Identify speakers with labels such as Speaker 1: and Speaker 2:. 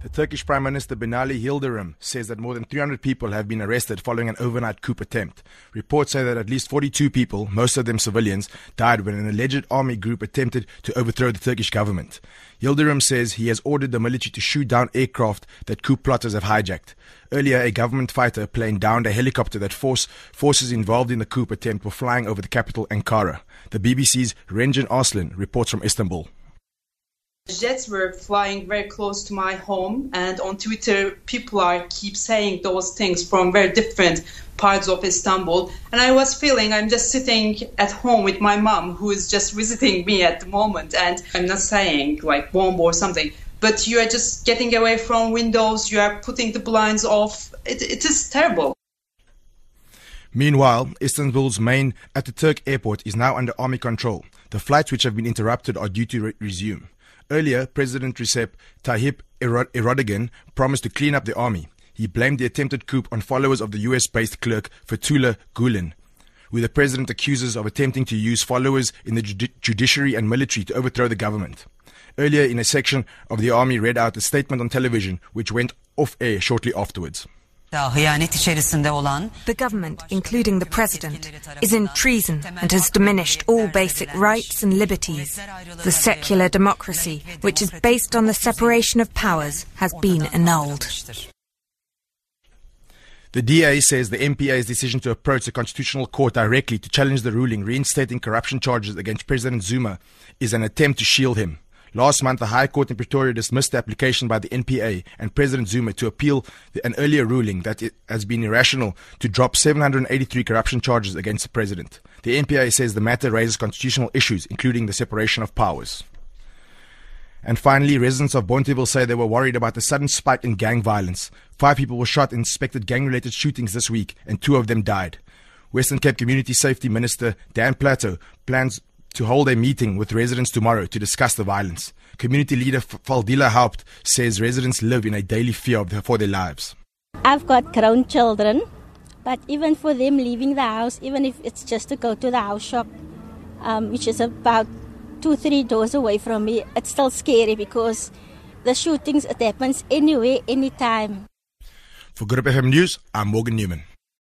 Speaker 1: The Turkish Prime Minister Binali Yildirim says that more than 300 people have been arrested following an overnight coup attempt. Reports say that at least 42 people, most of them civilians, died when an alleged army group attempted to overthrow the Turkish government. Yildirim says he has ordered the military to shoot down aircraft that coup plotters have hijacked. Earlier, a government fighter plane downed a helicopter that force, forces involved in the coup attempt were flying over the capital, Ankara. The BBC's Rengin Arslan reports from Istanbul.
Speaker 2: Jets were flying very close to my home, and on Twitter, people are keep saying those things from very different parts of Istanbul. And I was feeling I'm just sitting at home with my mom, who is just visiting me at the moment, and I'm not saying like bomb or something, but you are just getting away from windows, you are putting the blinds off. it, it is terrible.
Speaker 1: Meanwhile, Istanbul's main Ataturk airport is now under army control. The flights which have been interrupted are due to re- resume. Earlier, President Recep Tayyip Erdogan promised to clean up the army. He blamed the attempted coup on followers of the US based clerk Fethullah Gulen, who the president accuses of attempting to use followers in the judi- judiciary and military to overthrow the government. Earlier, in a section of the army read out a statement on television which went off air shortly afterwards.
Speaker 3: The government, including the president, is in treason and has diminished all basic rights and liberties. The secular democracy, which is based on the separation of powers, has been annulled.
Speaker 1: The DA says the NPA's decision to approach the Constitutional Court directly to challenge the ruling reinstating corruption charges against President Zuma is an attempt to shield him. Last month, the High Court in Pretoria dismissed the application by the NPA and President Zuma to appeal an earlier ruling that it has been irrational to drop 783 corruption charges against the president. The NPA says the matter raises constitutional issues, including the separation of powers. And finally, residents of Bonteheuwel say they were worried about the sudden spike in gang violence. Five people were shot in suspected gang-related shootings this week, and two of them died. Western Cape Community Safety Minister Dan Plato plans to hold a meeting with residents tomorrow to discuss the violence. Community leader Faldila Haupt says residents live in a daily fear the, for their lives.
Speaker 4: I've got grown children, but even for them leaving the house, even if it's just to go to the house shop, um, which is about two, three doors away from me, it's still scary because the shootings, it happens anywhere, anytime.
Speaker 1: For Good FM News, I'm Morgan Newman.